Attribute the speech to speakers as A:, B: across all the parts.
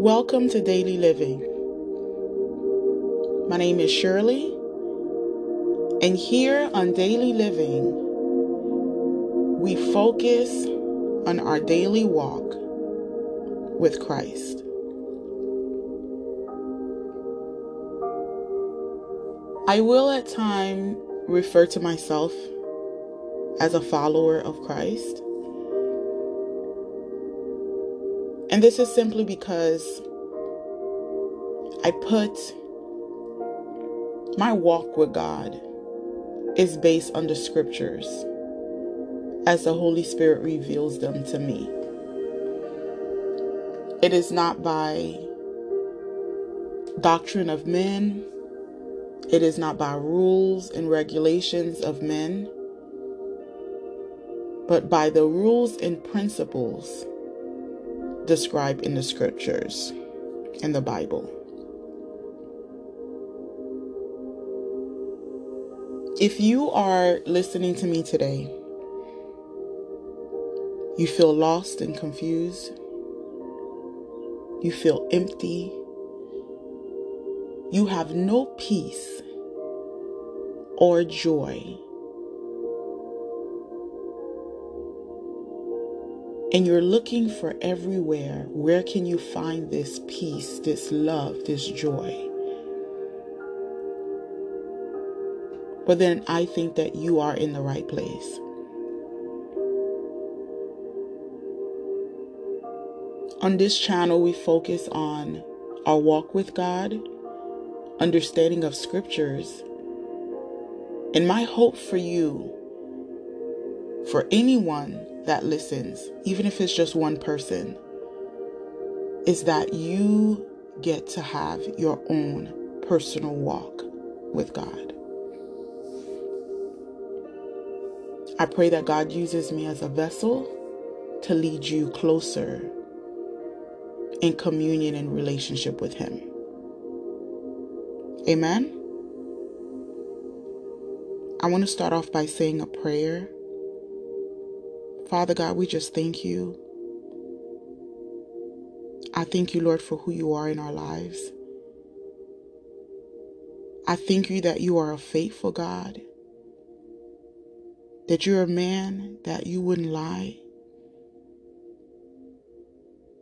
A: Welcome to Daily Living. My name is Shirley, and here on Daily Living, we focus on our daily walk with Christ. I will at times refer to myself as a follower of Christ. And this is simply because I put my walk with God is based on the scriptures as the Holy Spirit reveals them to me. It is not by doctrine of men, it is not by rules and regulations of men, but by the rules and principles described in the scriptures in the Bible. If you are listening to me today, you feel lost and confused, you feel empty, you have no peace or joy and you're looking for everywhere, where can you find this peace, this love, this joy? But then I think that you are in the right place. On this channel, we focus on our walk with God, understanding of scriptures, and my hope for you, for anyone that listens, even if it's just one person, is that you get to have your own personal walk with God. I pray that God uses me as a vessel to lead you closer in communion and relationship with Him. Amen. I want to start off by saying a prayer Father God, we just thank you. I thank you, Lord, for who you are in our lives. I thank you that you are a faithful God, that you're a man that you wouldn't lie.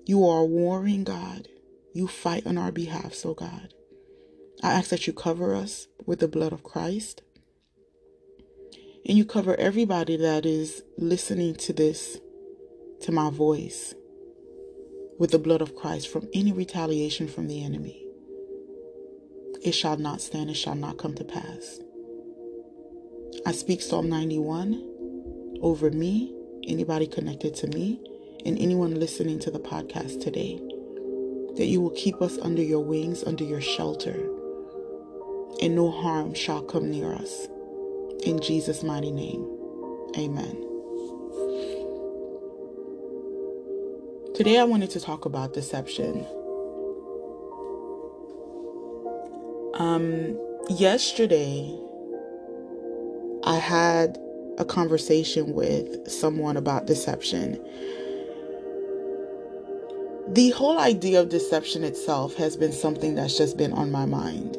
A: You are a warring God. You fight on our behalf, so God. I ask that you cover us with the blood of Christ. And you cover everybody that is listening to this, to my voice, with the blood of Christ from any retaliation from the enemy. It shall not stand, it shall not come to pass. I speak Psalm 91 over me, anybody connected to me, and anyone listening to the podcast today. That you will keep us under your wings, under your shelter, and no harm shall come near us. In Jesus' mighty name, amen. Today I wanted to talk about deception. Um, yesterday, I had a conversation with someone about deception. The whole idea of deception itself has been something that's just been on my mind.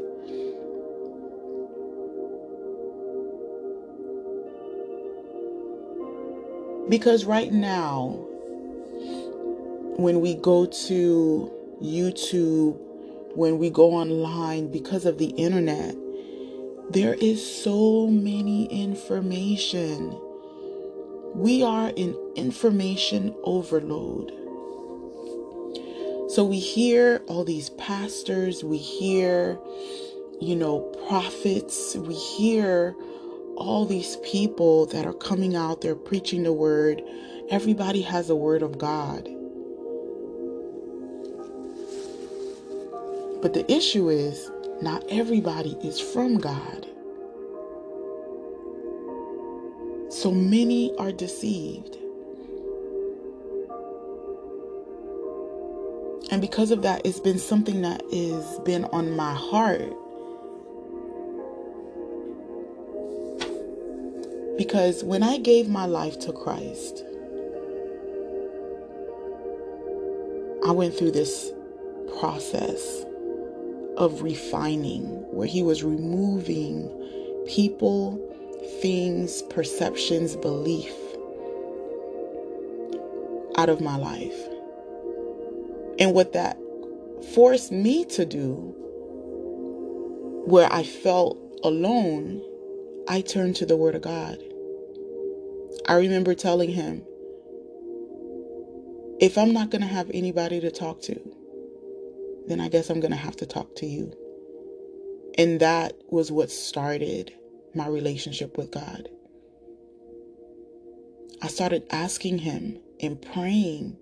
A: Because right now, when we go to YouTube, when we go online because of the internet, there is so many information. We are in information overload. So we hear all these pastors, we hear, you know, prophets, we hear all these people that are coming out there preaching the word. Everybody has a word of God. But the issue is, not everybody is from God. So many are deceived. And because of that, it's been something that has been on my heart Because when I gave my life to Christ, I went through this process of refining, where He was removing people, things, perceptions, belief out of my life. And what that forced me to do, where I felt alone, I turned to the Word of God. I remember telling him, if I'm not going to have anybody to talk to, then I guess I'm going to have to talk to you. And that was what started my relationship with God. I started asking Him and praying,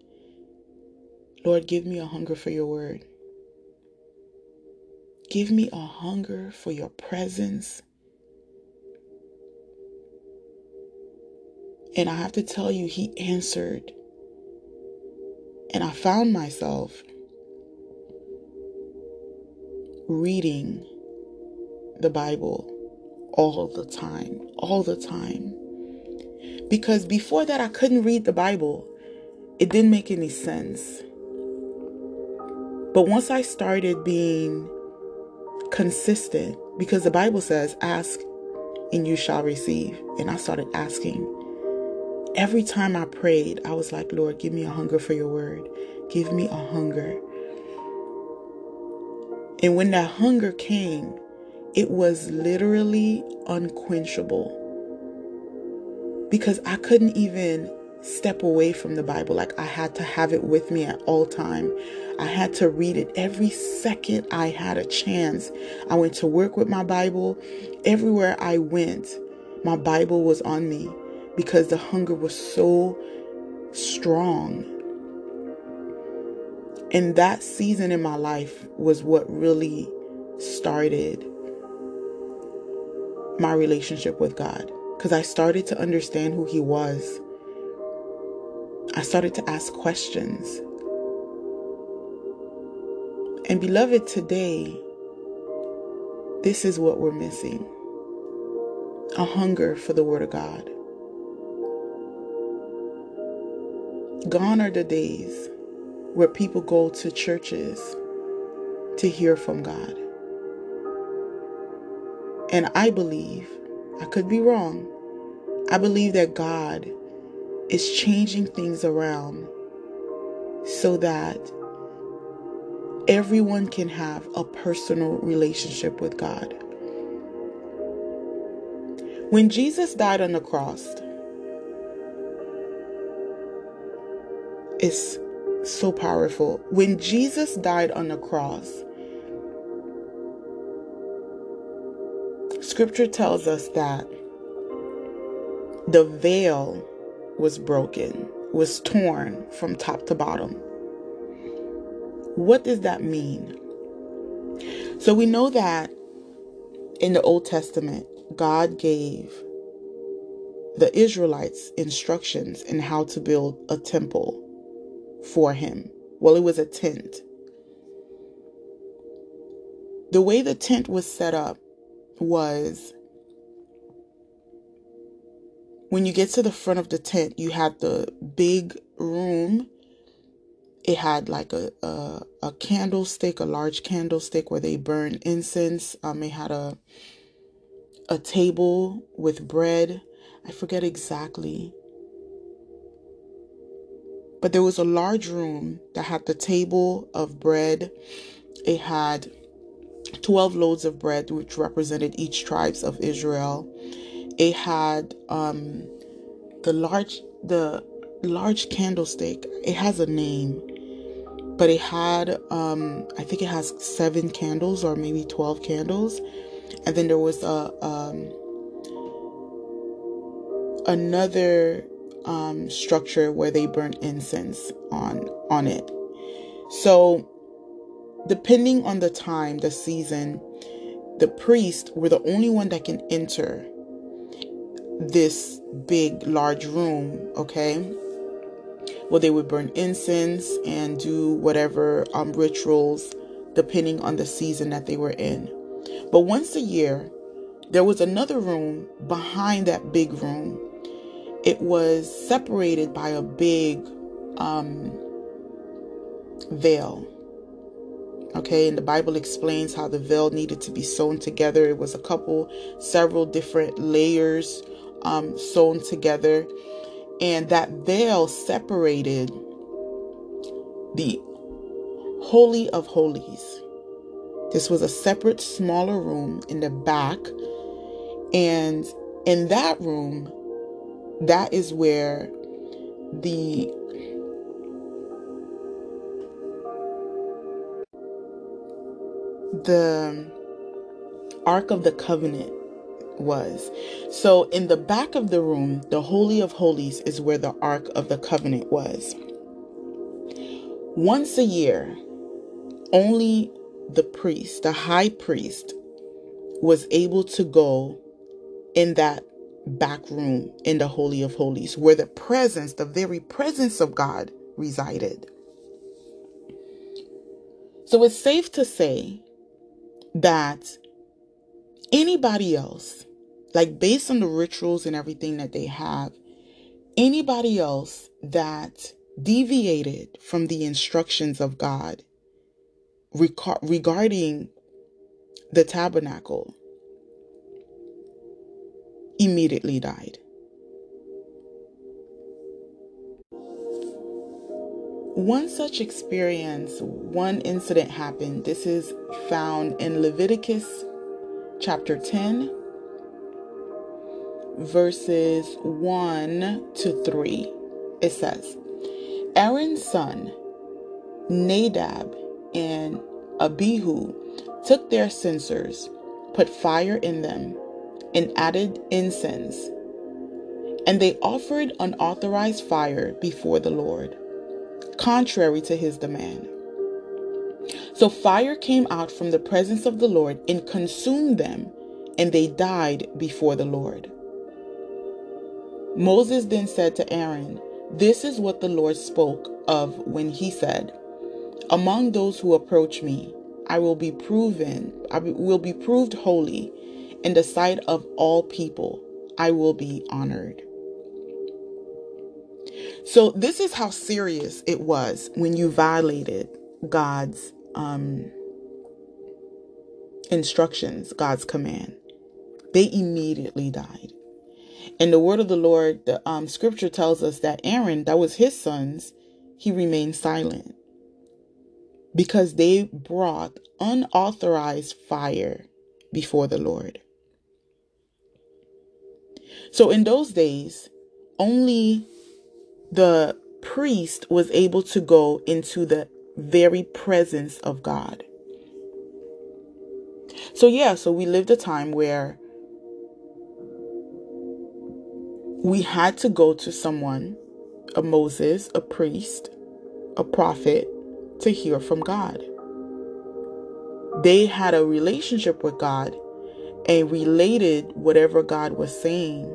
A: Lord, give me a hunger for your word. Give me a hunger for your presence. And I have to tell you, He answered. And I found myself reading the Bible all the time, all the time. Because before that, I couldn't read the Bible, it didn't make any sense. But once I started being consistent, because the Bible says, ask and you shall receive. And I started asking. Every time I prayed, I was like, Lord, give me a hunger for your word. Give me a hunger. And when that hunger came, it was literally unquenchable because I couldn't even step away from the Bible. Like I had to have it with me at all time. I had to read it every second I had a chance. I went to work with my Bible. Everywhere I went, my Bible was on me because the hunger was so strong. And that season in my life was what really started my relationship with God because I started to understand who He was. I started to ask questions. And, beloved, today, this is what we're missing a hunger for the Word of God. Gone are the days where people go to churches to hear from God. And I believe, I could be wrong, I believe that God is changing things around so that everyone can have a personal relationship with God. When Jesus died on the cross, it's so powerful. When Jesus died on the cross, Scripture tells us that the veil was broken, was torn from top to bottom. What does that mean? So we know that in the Old Testament, God gave the Israelites instructions in how to build a temple for him. Well, it was a tent. The way the tent was set up was when you get to the front of the tent, you had the big room. It had like a, a, a candlestick, a large candlestick where they burn incense. Um, it had a a table with bread. I forget exactly. But there was a large room that had the table of bread. It had 12 loaves of bread, which represented each tribes of Israel. It had um, the large the large candlestick. It has a name, but it had um, I think it has seven candles or maybe 12 candles, and then there was a um, another um, structure where they burn incense on on it. So depending on the time, the season, the priests were the only one that can enter this big, large room, okay? Well, they would burn incense and do whatever um, rituals depending on the season that they were in. But once a year, there was another room behind that big room. It was separated by a big um, veil Okay, and the Bible explains how the veil needed to be sewn together. It was a couple, several different layers um, sewn together, and that veil separated the Holy of Holies. This was a separate, smaller room in the back, and in that room, that is where the the Ark of the Covenant was. So, in the back of the room, the Holy of Holies is where the Ark of the Covenant was. Once a year, only the priest, the high priest, was able to go in that back room in the Holy of Holies where the presence, the very presence of God resided. So it's safe to say that anybody else, like based on the rituals and everything that they have, anybody else that deviated from the instructions of God regarding the tabernacle immediately died. One such experience, one incident happened. This is found in Leviticus chapter 10, verses 1 to 3. It says, Aaron's son, Nadab and Abihu, took their censers, put fire in them, and added incense. And they offered unauthorized fire before the Lord contrary to his demand. So fire came out from the presence of the Lord and consumed them, and they died before the Lord. Moses then said to Aaron, This is what the Lord spoke of when he said, Among those who approach me, I will be proven, I will be proved holy in the sight of all people. I will be honored. So this is how serious it was when you violated God's um, instructions, God's command. They immediately died. And the word of the Lord, the um, scripture tells us that Aaron, that was his sons, he remained silent because they brought unauthorized fire before the Lord. So in those days, only the priest was able to go into the very presence of God. So, yeah, so we lived a time where we had to go to someone, a Moses, a priest, a prophet, to hear from God. They had a relationship with God and related whatever God was saying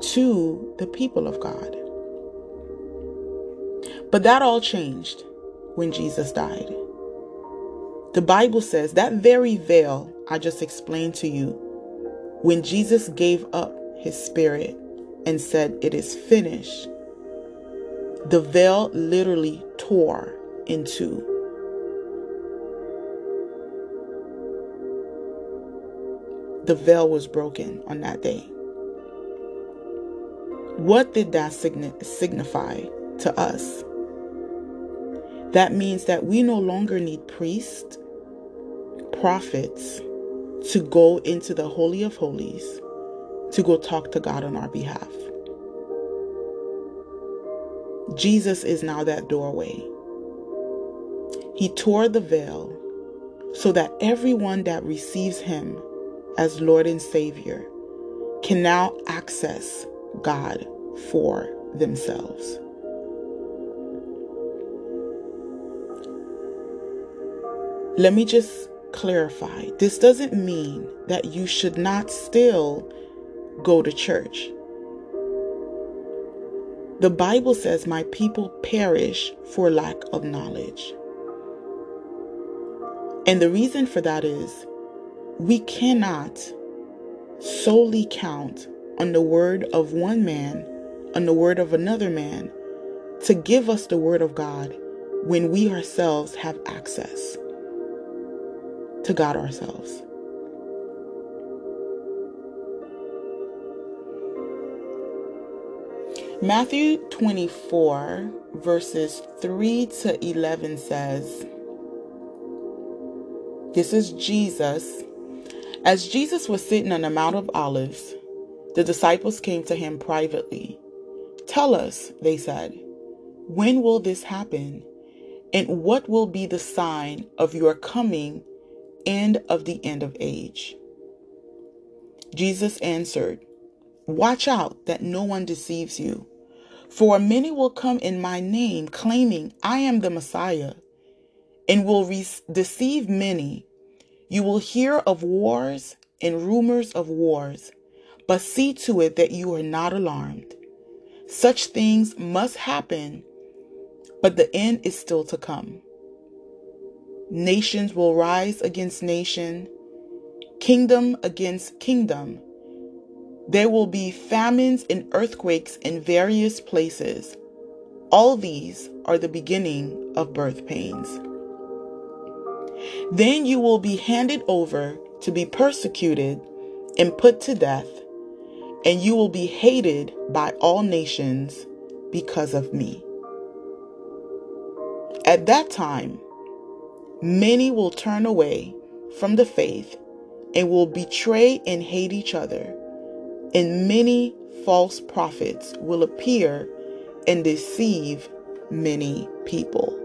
A: to the people of God. But that all changed when Jesus died. The Bible says that very veil I just explained to you, when Jesus gave up his spirit and said, It is finished, the veil literally tore in two. The veil was broken on that day. What did that signify to us? That means that we no longer need priests, prophets to go into the Holy of Holies to go talk to God on our behalf. Jesus is now that doorway. He tore the veil so that everyone that receives Him as Lord and Savior can now access God for themselves. Let me just clarify this doesn't mean that you should not still go to church. The Bible says, My people perish for lack of knowledge. And the reason for that is we cannot solely count on the word of one man, on the word of another man, to give us the word of God when we ourselves have access. to God ourselves. Matthew 24, verses 3 to 11 says, This is Jesus. As Jesus was sitting on the Mount of Olives, the disciples came to him privately. Tell us, they said, when will this happen? And what will be the sign of your coming and of the end of age? Jesus answered, Watch out that no one deceives you. For many will come in my name, claiming, I am the Messiah, and will re- deceive many. You will hear of wars and rumors of wars, but see to it that you are not alarmed. Such things must happen, but the end is still to come. Nations will rise against nation, kingdom against kingdom. There will be famines and earthquakes in various places. All these are the beginning of birth pains. Then you will be handed over to be persecuted and put to death, and you will be hated by all nations because of me. At that time, many will turn away from the faith and will betray and hate each other and many false prophets will appear and deceive many people.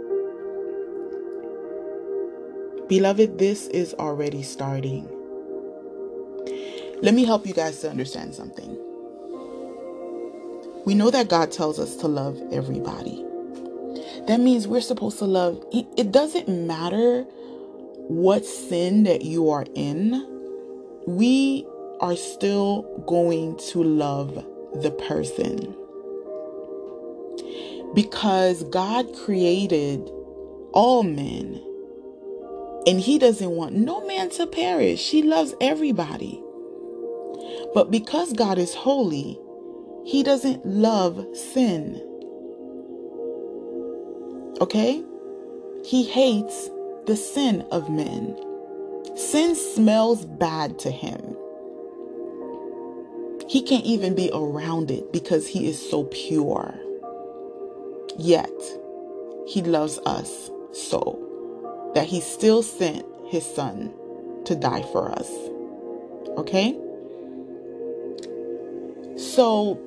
A: Beloved, this is already starting. Let me help you guys to understand something. We know that God tells us to love everybody. That means we're supposed to love, it doesn't matter what sin that you are in, we are still going to love the person. Because God created all men and He doesn't want no man to perish. He loves everybody. But because God is holy, He doesn't love sin. Okay? He hates the sin of men. Sin smells bad to Him. He can't even be around it because he is so pure. Yet, he loves us so that he still sent his son to die for us. Okay? So,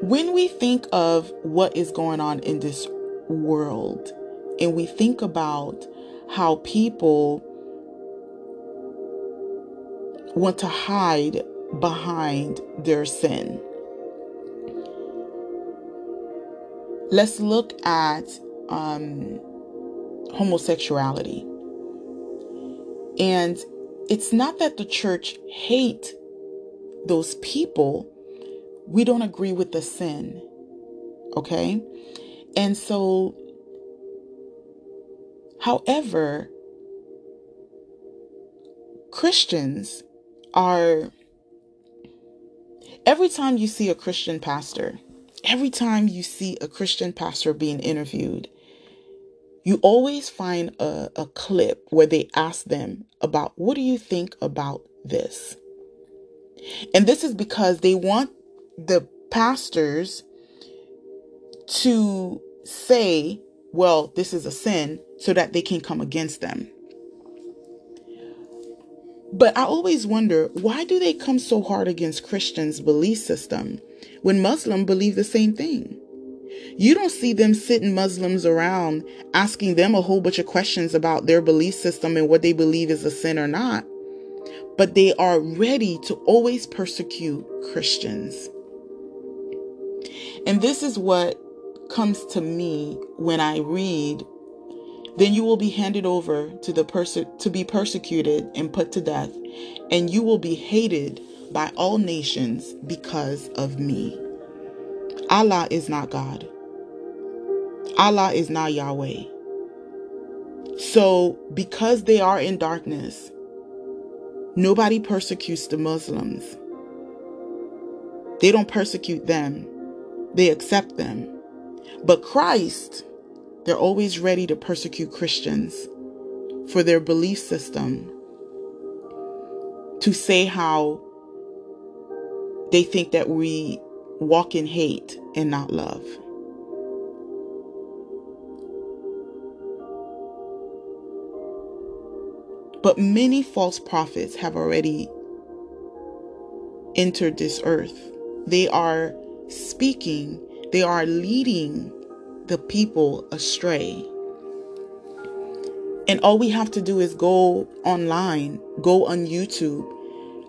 A: when we think of what is going on in this world and we think about how people want to hide behind their sin. Let's look at um, homosexuality. And it's not that the church hate those people. We don't agree with the sin. Okay? And so, however, Christians are Every time you see a Christian pastor, every time you see a Christian pastor being interviewed, you always find a, a clip where they ask them about what do you think about this? And this is because they want the pastors to say, well, this is a sin, so that they can come against them. But I always wonder why do they come so hard against Christians' belief system when Muslims believe the same thing? You don't see them sitting Muslims around asking them a whole bunch of questions about their belief system and what they believe is a sin or not. But they are ready to always persecute Christians. And this is what comes to me when I read then you will be handed over to the person to be persecuted and put to death, and you will be hated by all nations because of me. Allah is not God. Allah is not Yahweh. So, because they are in darkness, nobody persecutes the Muslims. They don't persecute them, they accept them. But Christ they're always ready to persecute Christians for their belief system to say how they think that we walk in hate and not love. But many false prophets have already entered this earth. They are speaking, they are leading the people astray. And all we have to do is go online, go on YouTube.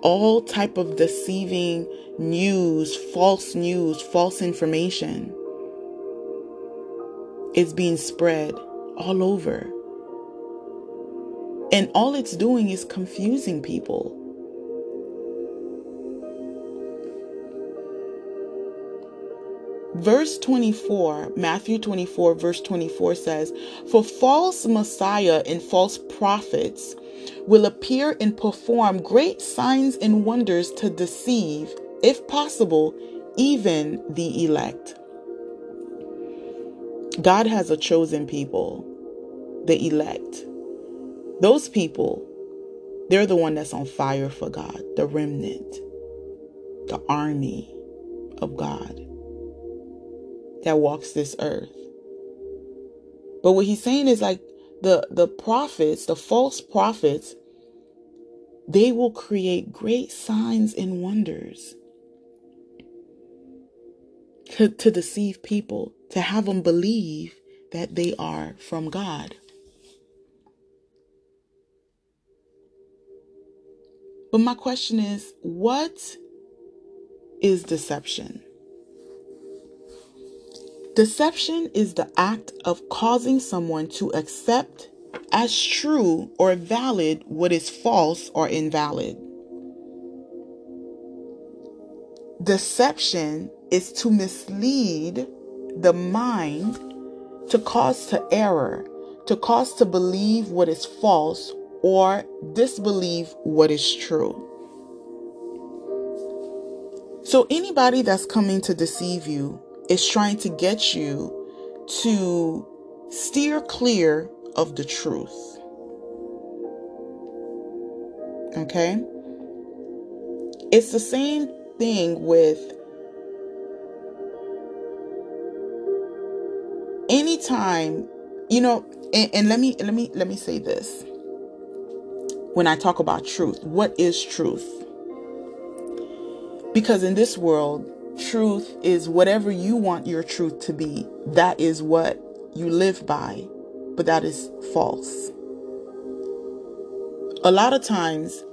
A: All type of deceiving news, false news, false information is being spread all over. And all it's doing is confusing people. Verse 24, Matthew 24, verse 24 says, For false Messiah and false prophets will appear and perform great signs and wonders to deceive, if possible, even the elect. God has a chosen people, the elect. Those people, they're the one that's on fire for God, the remnant, the army of God that walks this earth. But what he's saying is like the the prophets, the false prophets, they will create great signs and wonders to, to deceive people, to have them believe that they are from God. But my question is, what is deception? Deception is the act of causing someone to accept as true or valid what is false or invalid. Deception is to mislead the mind to cause to error, to cause to believe what is false or disbelieve what is true. So, anybody that's coming to deceive you is trying to get you to steer clear of the truth. Okay? It's the same thing with anytime, you know, and, and let me let me let me say this. When I talk about truth, what is truth? Because in this world, truth is whatever you want your truth to be. That is what you live by, but that is false. A lot of times,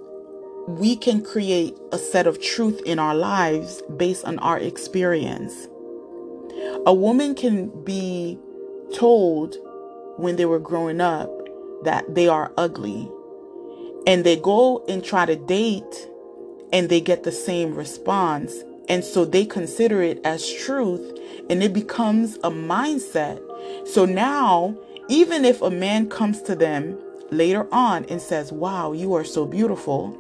A: we can create a set of truth in our lives based on our experience. A woman can be told when they were growing up that they are ugly, and they go and try to date and they get the same response and so they consider it as truth and it becomes a mindset. So now, even if a man comes to them later on and says, Wow, you are so beautiful,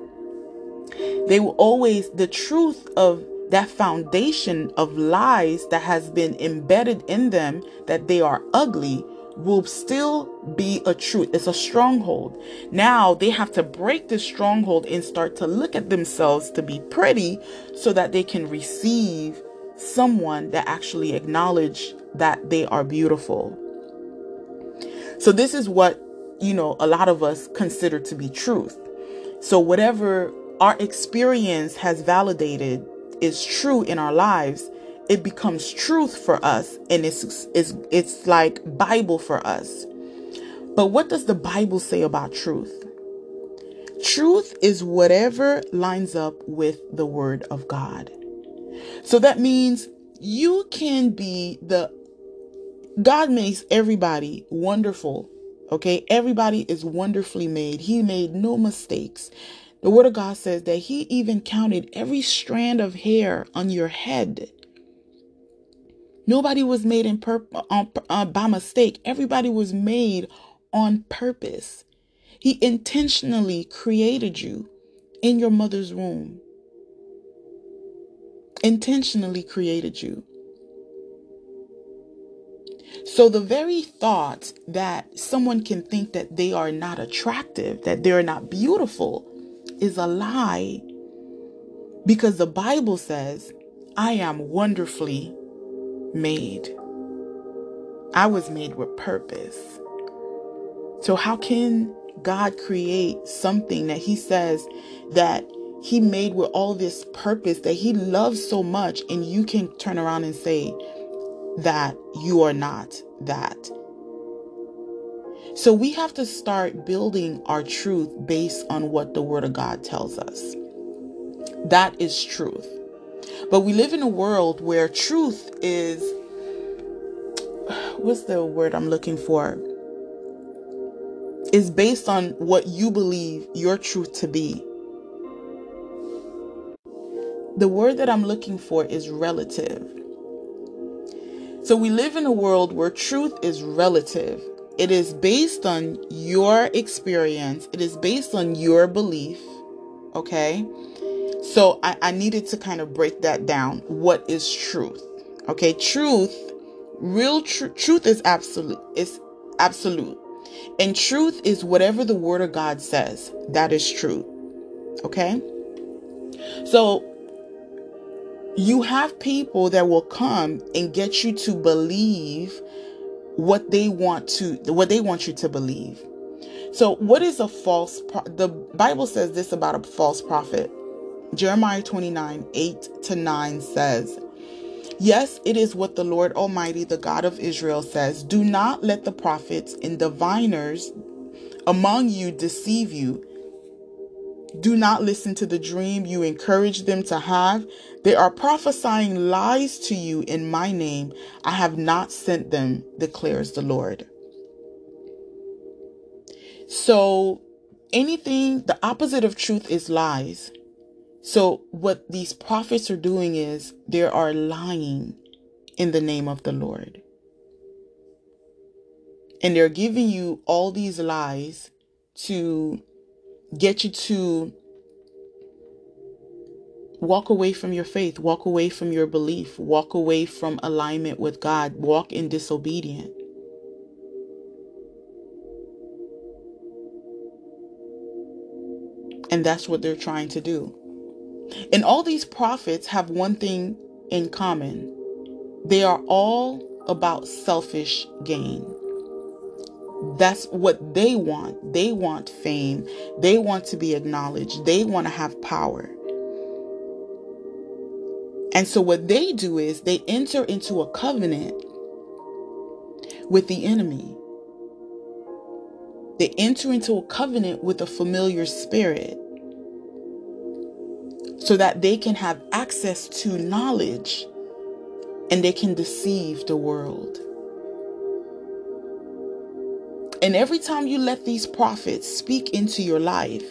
A: they will always, the truth of that foundation of lies that has been embedded in them that they are ugly will still be a truth. It's a stronghold. Now they have to break this stronghold and start to look at themselves to be pretty so that they can receive someone that actually acknowledge that they are beautiful. So this is what, you know, a lot of us consider to be truth. So whatever our experience has validated is true in our lives, it becomes truth for us and it's it's it's like bible for us. But what does the bible say about truth? Truth is whatever lines up with the word of god. So that means you can be the god makes everybody wonderful okay? Everybody is wonderfully made. He made no mistakes. The word of god says that he even counted every strand of hair on your head Nobody was made in pur- on, uh, by mistake. Everybody was made on purpose. He intentionally created you in your mother's womb. Intentionally created you. So the very thought that someone can think that they are not attractive, that they're not beautiful, is a lie. Because the Bible says, I am wonderfully made. I was made with purpose. So, how can God create something that He says that He made with all this purpose that He loves so much, and you can turn around and say that you are not that? So, we have to start building our truth based on what the Word of God tells us. That is truth. But we live in a world where truth is what's the word I'm looking for? Is based on what you believe your truth to be. The word that I'm looking for is relative. So we live in a world where truth is relative. It is based on your experience, it is based on your belief. Okay. So I, I needed to kind of break that down. What is truth? Okay. Truth real tr- truth is absolute It's absolute and truth is whatever the word of god says that is true okay so you have people that will come and get you to believe what they want to what they want you to believe so what is a false pro- the bible says this about a false prophet jeremiah 29 8 to 9 says Yes, it is what the Lord Almighty, the God of Israel, says Do not let the prophets and diviners among you deceive you. Do not listen to the dream you encourage them to have. They are prophesying lies to you in my name. I have not sent them, declares the Lord. So, anything, the opposite of truth is lies. So, what these prophets are doing is they are lying in the name of the Lord. And they're giving you all these lies to get you to walk away from your faith, walk away from your belief, walk away from alignment with God, walk in disobedience. And that's what they're trying to do. And all these prophets have one thing in common they are all about selfish gain. That's what they want. They want fame. They want to be acknowledged. They want to have power. And so, what they do is they enter into a covenant with the enemy. They enter into a covenant with a familiar spirit so that they can have access to knowledge and they can deceive the world. And every time you let these prophets speak into your life,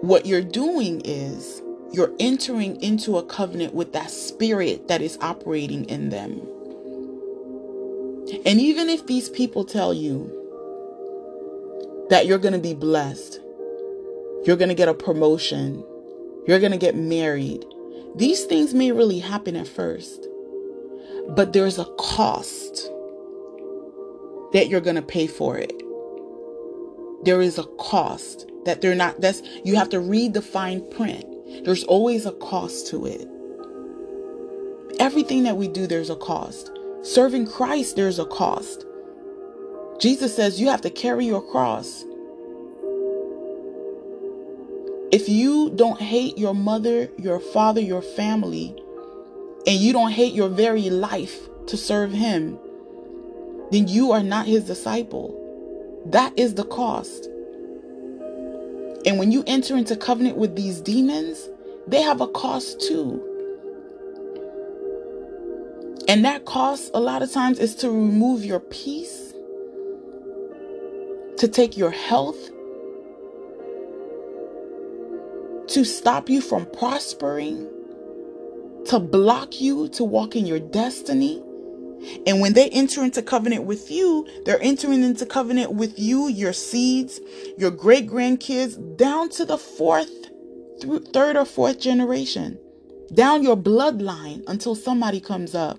A: what you're doing is you're entering into a covenant with that spirit that is operating in them. And even if these people tell you that you're going to be blessed, you're going to get a promotion. You're going to get married. These things may really happen at first, but there's a cost that you're going to pay for it. There is a cost that they're not, that's, you have to read the fine print. There's always a cost to it. Everything that we do, there's a cost. Serving Christ, there's a cost. Jesus says you have to carry your cross. If you don't hate your mother, your father, your family, and you don't hate your very life to serve Him, then you are not His disciple. That is the cost. And when you enter into covenant with these demons, they have a cost too. And that cost, a lot of times, is to remove your peace, to take your health, to stop you from prospering, to block you to walk in your destiny. And when they enter into covenant with you, they're entering into covenant with you, your seeds, your great grandkids, down to the fourth, through third or fourth generation, down your bloodline until somebody comes up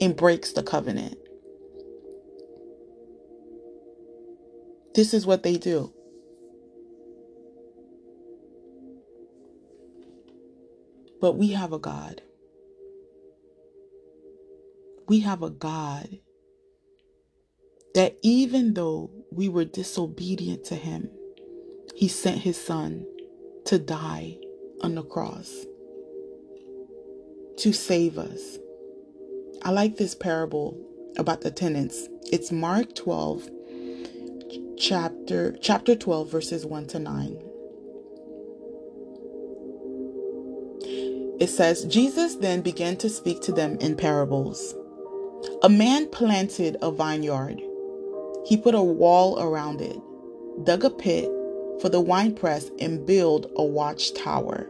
A: and breaks the covenant. This is what they do. But we have a God. We have a God that even though we were disobedient to Him, He sent His Son to die on the cross to save us. I like this parable about the tenants. It's Mark 12 chapter chapter 12 verses 1 to 9. It says Jesus then began to speak to them in parables. A man planted a vineyard. He put a wall around it, dug a pit for the winepress and built a watchtower.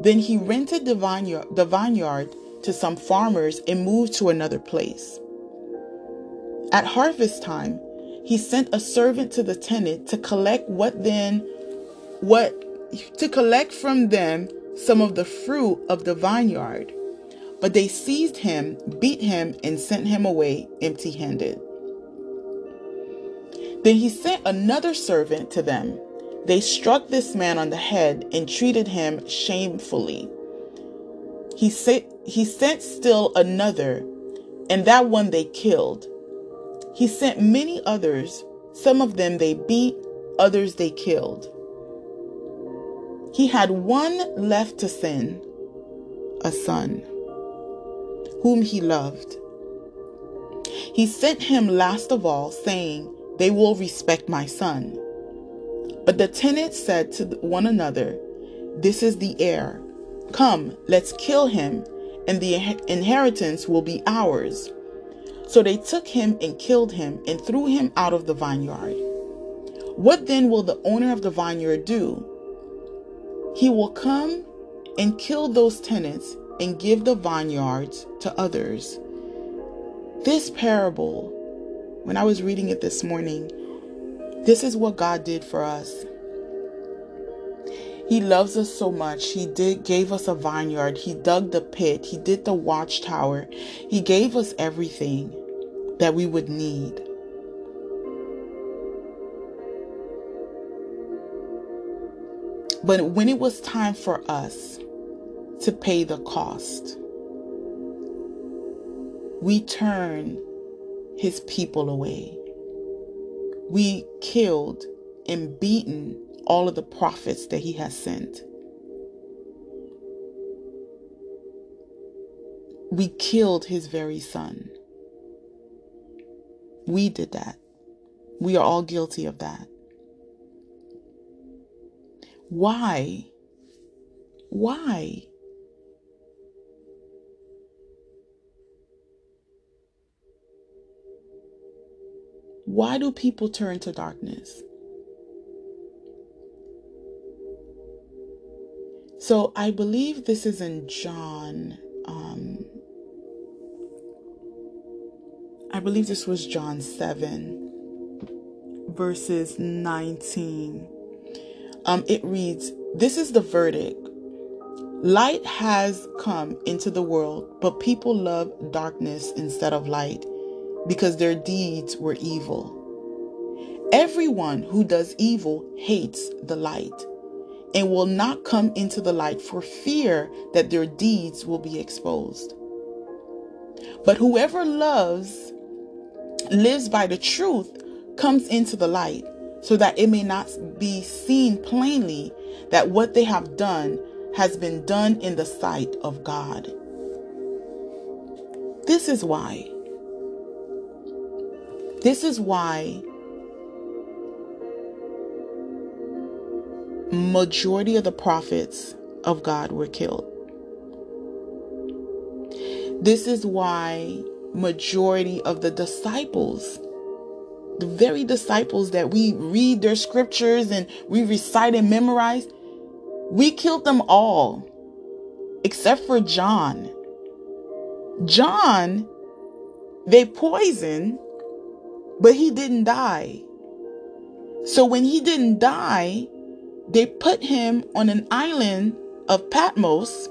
A: Then he rented the vineyard, the vineyard to some farmers and moved to another place. At harvest time, he sent a servant to the tenant to collect what then what to collect from them some of the fruit of the vineyard. But they seized him, beat him, and sent him away empty handed. Then he sent another servant to them. They struck this man on the head and treated him shamefully. He, sa- he sent still another, and that one they killed. He sent many others. Some of them they beat, others they killed. He had one left to sin, a son, whom he loved. He sent him last of all, saying, They will respect my son. But the tenants said to one another, This is the heir. Come, let's kill him, and the inheritance will be ours. So they took him and killed him and threw him out of the vineyard. What then will the owner of the vineyard do? He will come and kill those tenants and give the vineyards to others. This parable, when I was reading it this morning, this is what God did for us. He loves us so much. He did gave us a vineyard. He dug the pit. He did the watchtower. He gave us everything that we would need. But when it was time for us to pay the cost, we turned his people away. We killed and beaten all of the prophets that he has sent. We killed his very son. We did that. We are all guilty of that. Why? Why? Why do people turn to darkness? So I believe this is in John. Um, I believe this was John 7, verses 19. Um, it reads, This is the verdict. Light has come into the world, but people love darkness instead of light because their deeds were evil. Everyone who does evil hates the light and will not come into the light for fear that their deeds will be exposed. But whoever loves lives by the truth comes into the light so that it may not be seen plainly that what they have done has been done in the sight of God. This is why. This is why majority of the prophets of God were killed. This is why majority of the disciples, the very disciples that we read their scriptures and we recite and memorize, we killed them all except for John. John, they poisoned, but he didn't die. So when he didn't die, they put him on an island of Patmos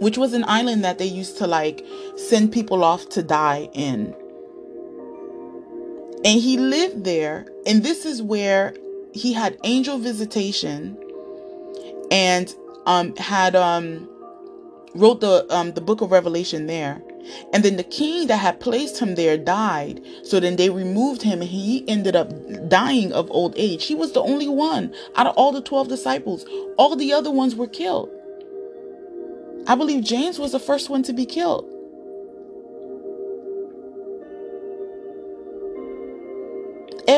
A: which was an island that they used to like send people off to die in. And he lived there, and this is where he had angel visitation and um had um wrote the um the book of Revelation there. And then the king that had placed him there died. So then they removed him and he ended up dying of old age. He was the only one out of all the 12 disciples. All the other ones were killed. I believe James was the first one to be killed.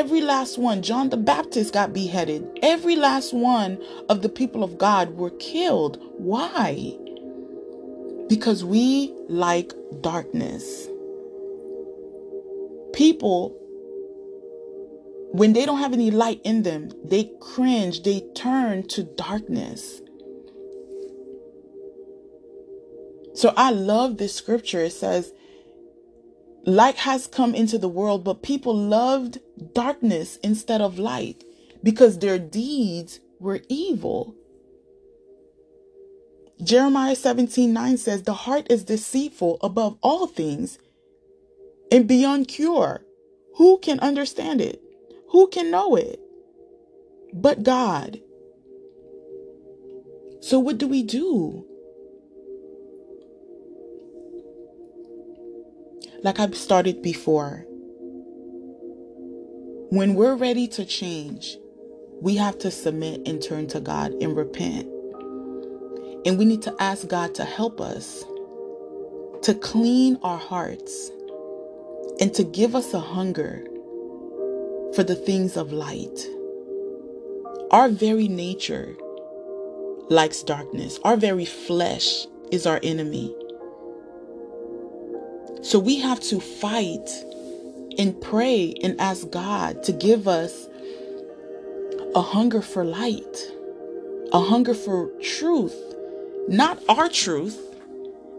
A: Every last one, John the Baptist got beheaded. Every last one of the people of God were killed. Why? Because we like darkness. People, when they don't have any light in them, they cringe, they turn to darkness. So I love this scripture. It says, Light has come into the world, but people loved darkness instead of light because their deeds were evil. Jeremiah 17 9 says, The heart is deceitful above all things and beyond cure. Who can understand it? Who can know it? But God. So, what do we do? Like I've started before, when we're ready to change, we have to submit and turn to God and repent. And we need to ask God to help us to clean our hearts and to give us a hunger for the things of light. Our very nature likes darkness, our very flesh is our enemy. So we have to fight and pray and ask God to give us a hunger for light, a hunger for truth, not our truth,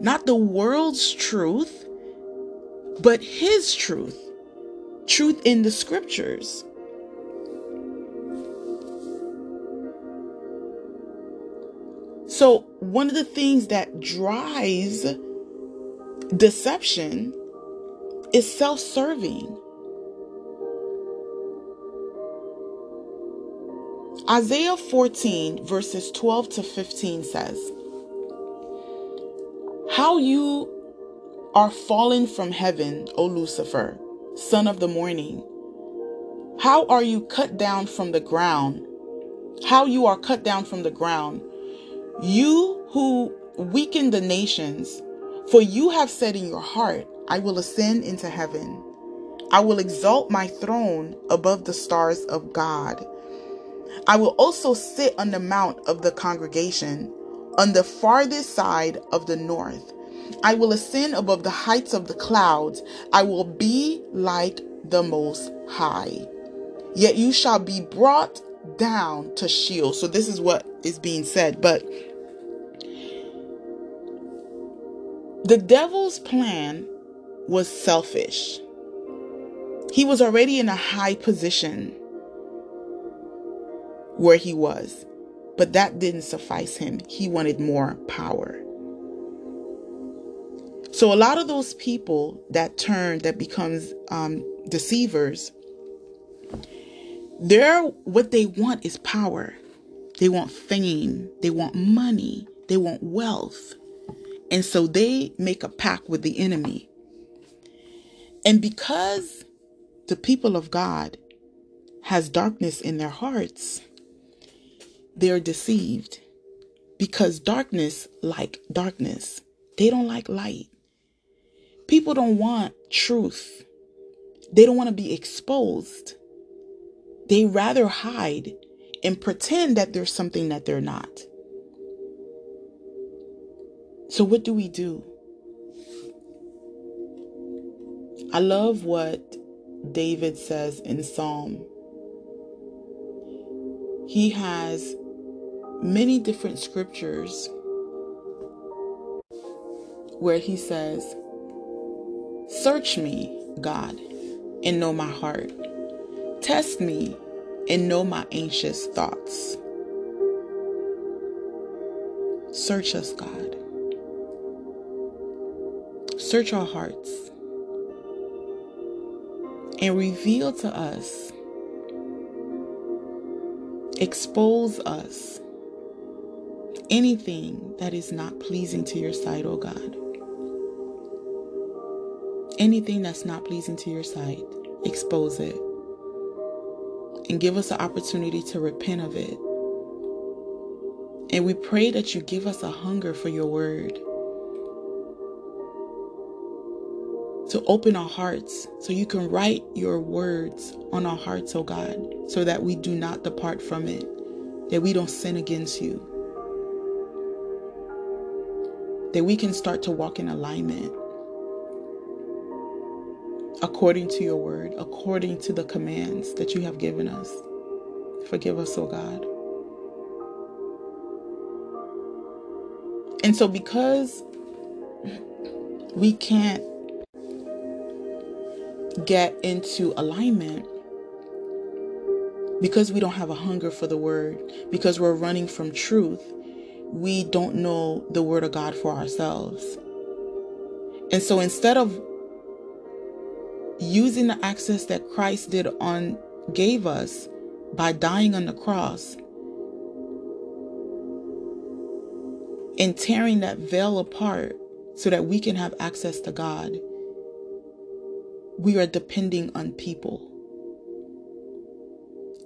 A: not the world's truth, but His truth, truth in the scriptures. So, one of the things that drives Deception is self serving. Isaiah 14, verses 12 to 15 says, How you are fallen from heaven, O Lucifer, son of the morning. How are you cut down from the ground? How you are cut down from the ground. You who weaken the nations for you have said in your heart, I will ascend into heaven. I will exalt my throne above the stars of God. I will also sit on the mount of the congregation, on the farthest side of the north. I will ascend above the heights of the clouds. I will be like the Most High. Yet you shall be brought down to Sheol. So, this is what is being said. But The devil's plan was selfish. He was already in a high position where he was, but that didn't suffice him. He wanted more power. So a lot of those people that turn, that becomes um, deceivers, they're what they want is power. They want fame. They want money. They want wealth. And so they make a pact with the enemy. And because the people of God has darkness in their hearts, they're deceived because darkness like darkness. They don't like light. People don't want truth. They don't want to be exposed. They rather hide and pretend that there's something that they're not. So, what do we do? I love what David says in Psalm. He has many different scriptures where he says, Search me, God, and know my heart. Test me and know my anxious thoughts. Search us, God. Search our hearts and reveal to us, expose us anything that is not pleasing to your sight, oh God. Anything that's not pleasing to your sight, expose it. And give us the opportunity to repent of it. And we pray that you give us a hunger for your word. To open our hearts so you can write your words on our hearts, oh God, so that we do not depart from it, that we don't sin against you, that we can start to walk in alignment according to your word, according to the commands that you have given us. Forgive us, oh God. And so, because we can't get into alignment, because we don't have a hunger for the word, because we're running from truth, we don't know the word of God for ourselves. And so, instead of using the access that Christ did on gave us by dying on the cross and tearing that veil apart so that we can have access to God, we are depending on people.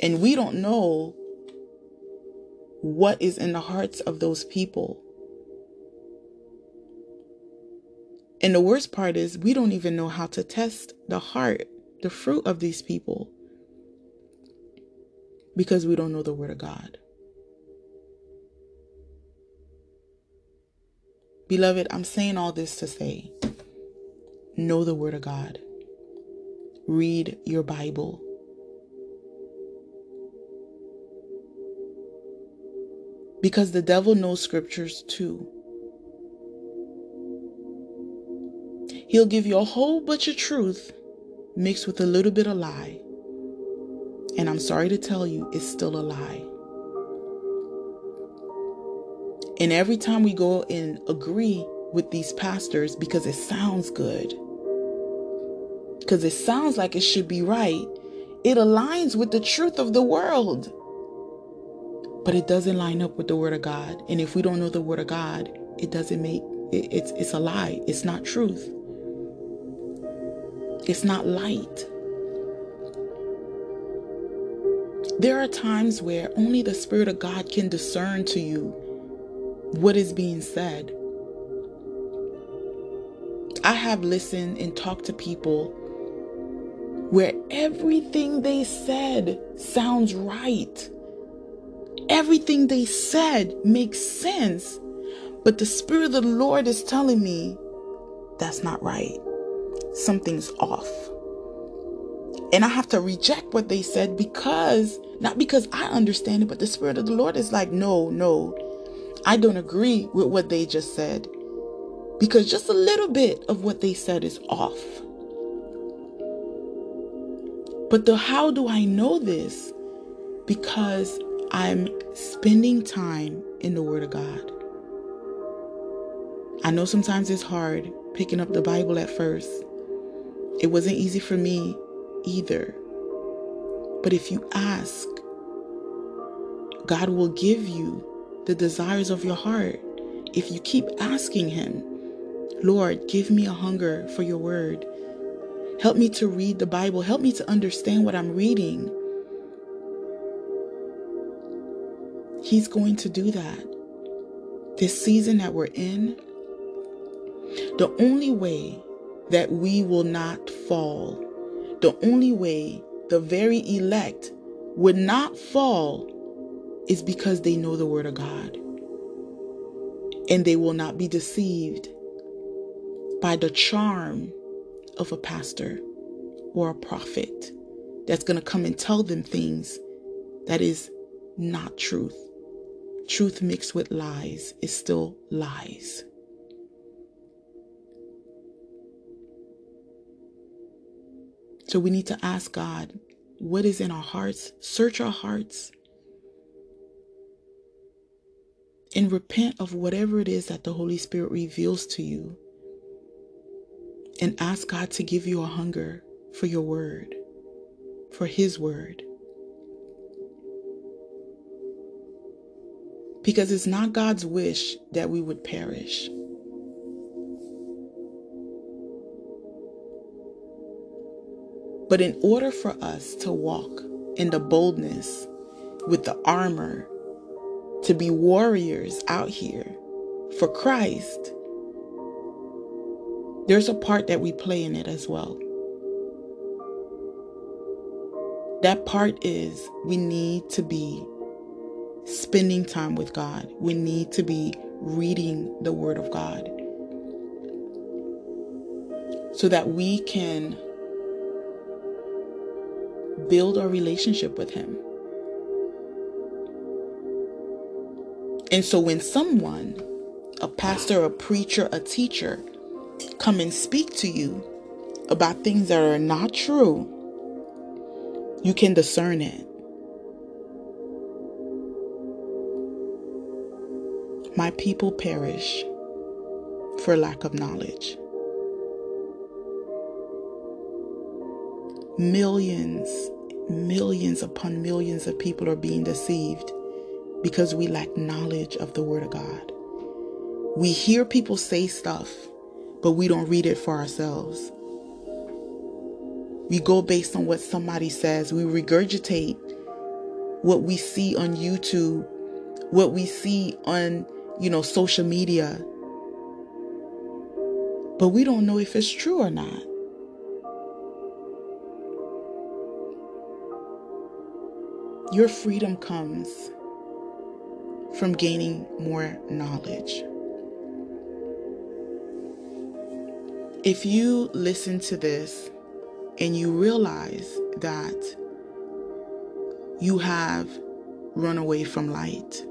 A: And we don't know what is in the hearts of those people. And the worst part is, we don't even know how to test the heart, the fruit of these people, because we don't know the Word of God. Beloved, I'm saying all this to say know the Word of God, read your Bible. Because the devil knows scriptures too. He'll give you a whole bunch of truth mixed with a little bit of lie. And I'm sorry to tell you, it's still a lie. And every time we go and agree with these pastors because it sounds good, because it sounds like it should be right, it aligns with the truth of the world. But it doesn't line up with the Word of God. And if we don't know the Word of God, it doesn't make it, it's it's a lie. It's not truth. It's not light. There are times where only the Spirit of God can discern to you what is being said. I have listened and talked to people where everything they said sounds right. Everything they said makes sense. But the Spirit of the Lord is telling me that's not right something's off. And I have to reject what they said because, not because I understand it, but the Spirit of the Lord is like, no, no, I don't agree with what they just said. Because just a little bit of what they said is off. But the how do I know this? Because I'm spending time in the Word of God. I know sometimes it's hard picking up the Bible at first. It wasn't easy for me either. But if you ask, God will give you the desires of your heart. If you keep asking Him, Lord, give me a hunger for your word. Help me to read the Bible. Help me to understand what I'm reading. He's going to do that. This season that we're in, the only way that we will not fall. The only way the very elect would not fall is because they know the Word of God. And they will not be deceived by the charm of a pastor or a prophet that's going to come and tell them things that is not truth. Truth mixed with lies is still lies. So we need to ask God, what is in our hearts? Search our hearts and repent of whatever it is that the Holy Spirit reveals to you. And ask God to give you a hunger for your word, for His word. Because it's not God's wish that we would perish. But in order for us to walk in the boldness with the armor, to be warriors out here for Christ, there's a part that we play in it as well. That part is we need to be spending time with God. We need to be reading the Word of God so that we can build our relationship with Him. And so when someone, a pastor, a preacher, a teacher, come and speak to you about things that are not true, you can discern it. My people perish for lack of knowledge. Millions, millions upon millions of people are being deceived because we lack knowledge of the Word of God. We hear people say stuff but we don't read it for ourselves. We go based on what somebody says. We regurgitate what we see on YouTube, what we see on, you know, social media. But we don't know if it's true or not. Your freedom comes from gaining more knowledge. If you listen to this and you realize that you have run away from light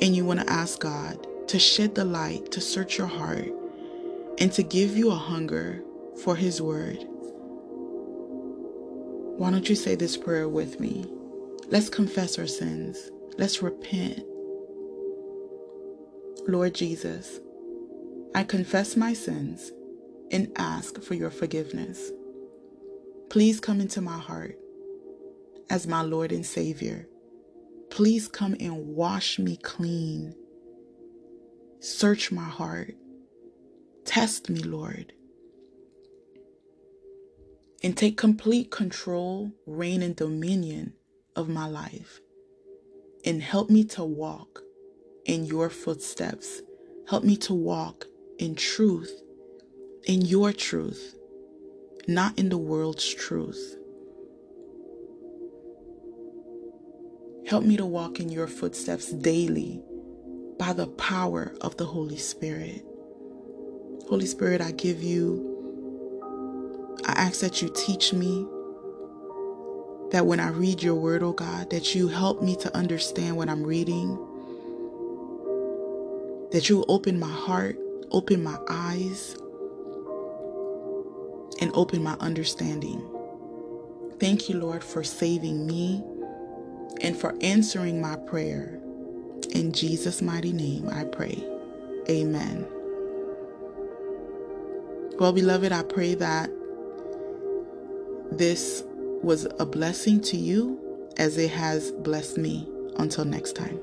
A: and you want to ask God to shed the light, to search your heart, and to give you a hunger for His Word, why don't you say this prayer with me? Let's confess our sins. Let's repent. Lord Jesus, I confess my sins and ask for your forgiveness. Please come into my heart as my Lord and Savior. Please come and wash me clean. Search my heart. Test me, Lord. And take complete control, reign, and dominion of my life. And help me to walk in your footsteps. Help me to walk in truth, in your truth, not in the world's truth. Help me to walk in your footsteps daily by the power of the Holy Spirit. Holy Spirit, I give you, I ask that you teach me that when I read your word, oh God, that you help me to understand what I'm reading that you open my heart, open my eyes, and open my understanding. Thank you, Lord, for saving me and for answering my prayer. In Jesus' mighty name, I pray. Amen. Well, beloved, I pray that this was a blessing to you as it has blessed me. Until next time.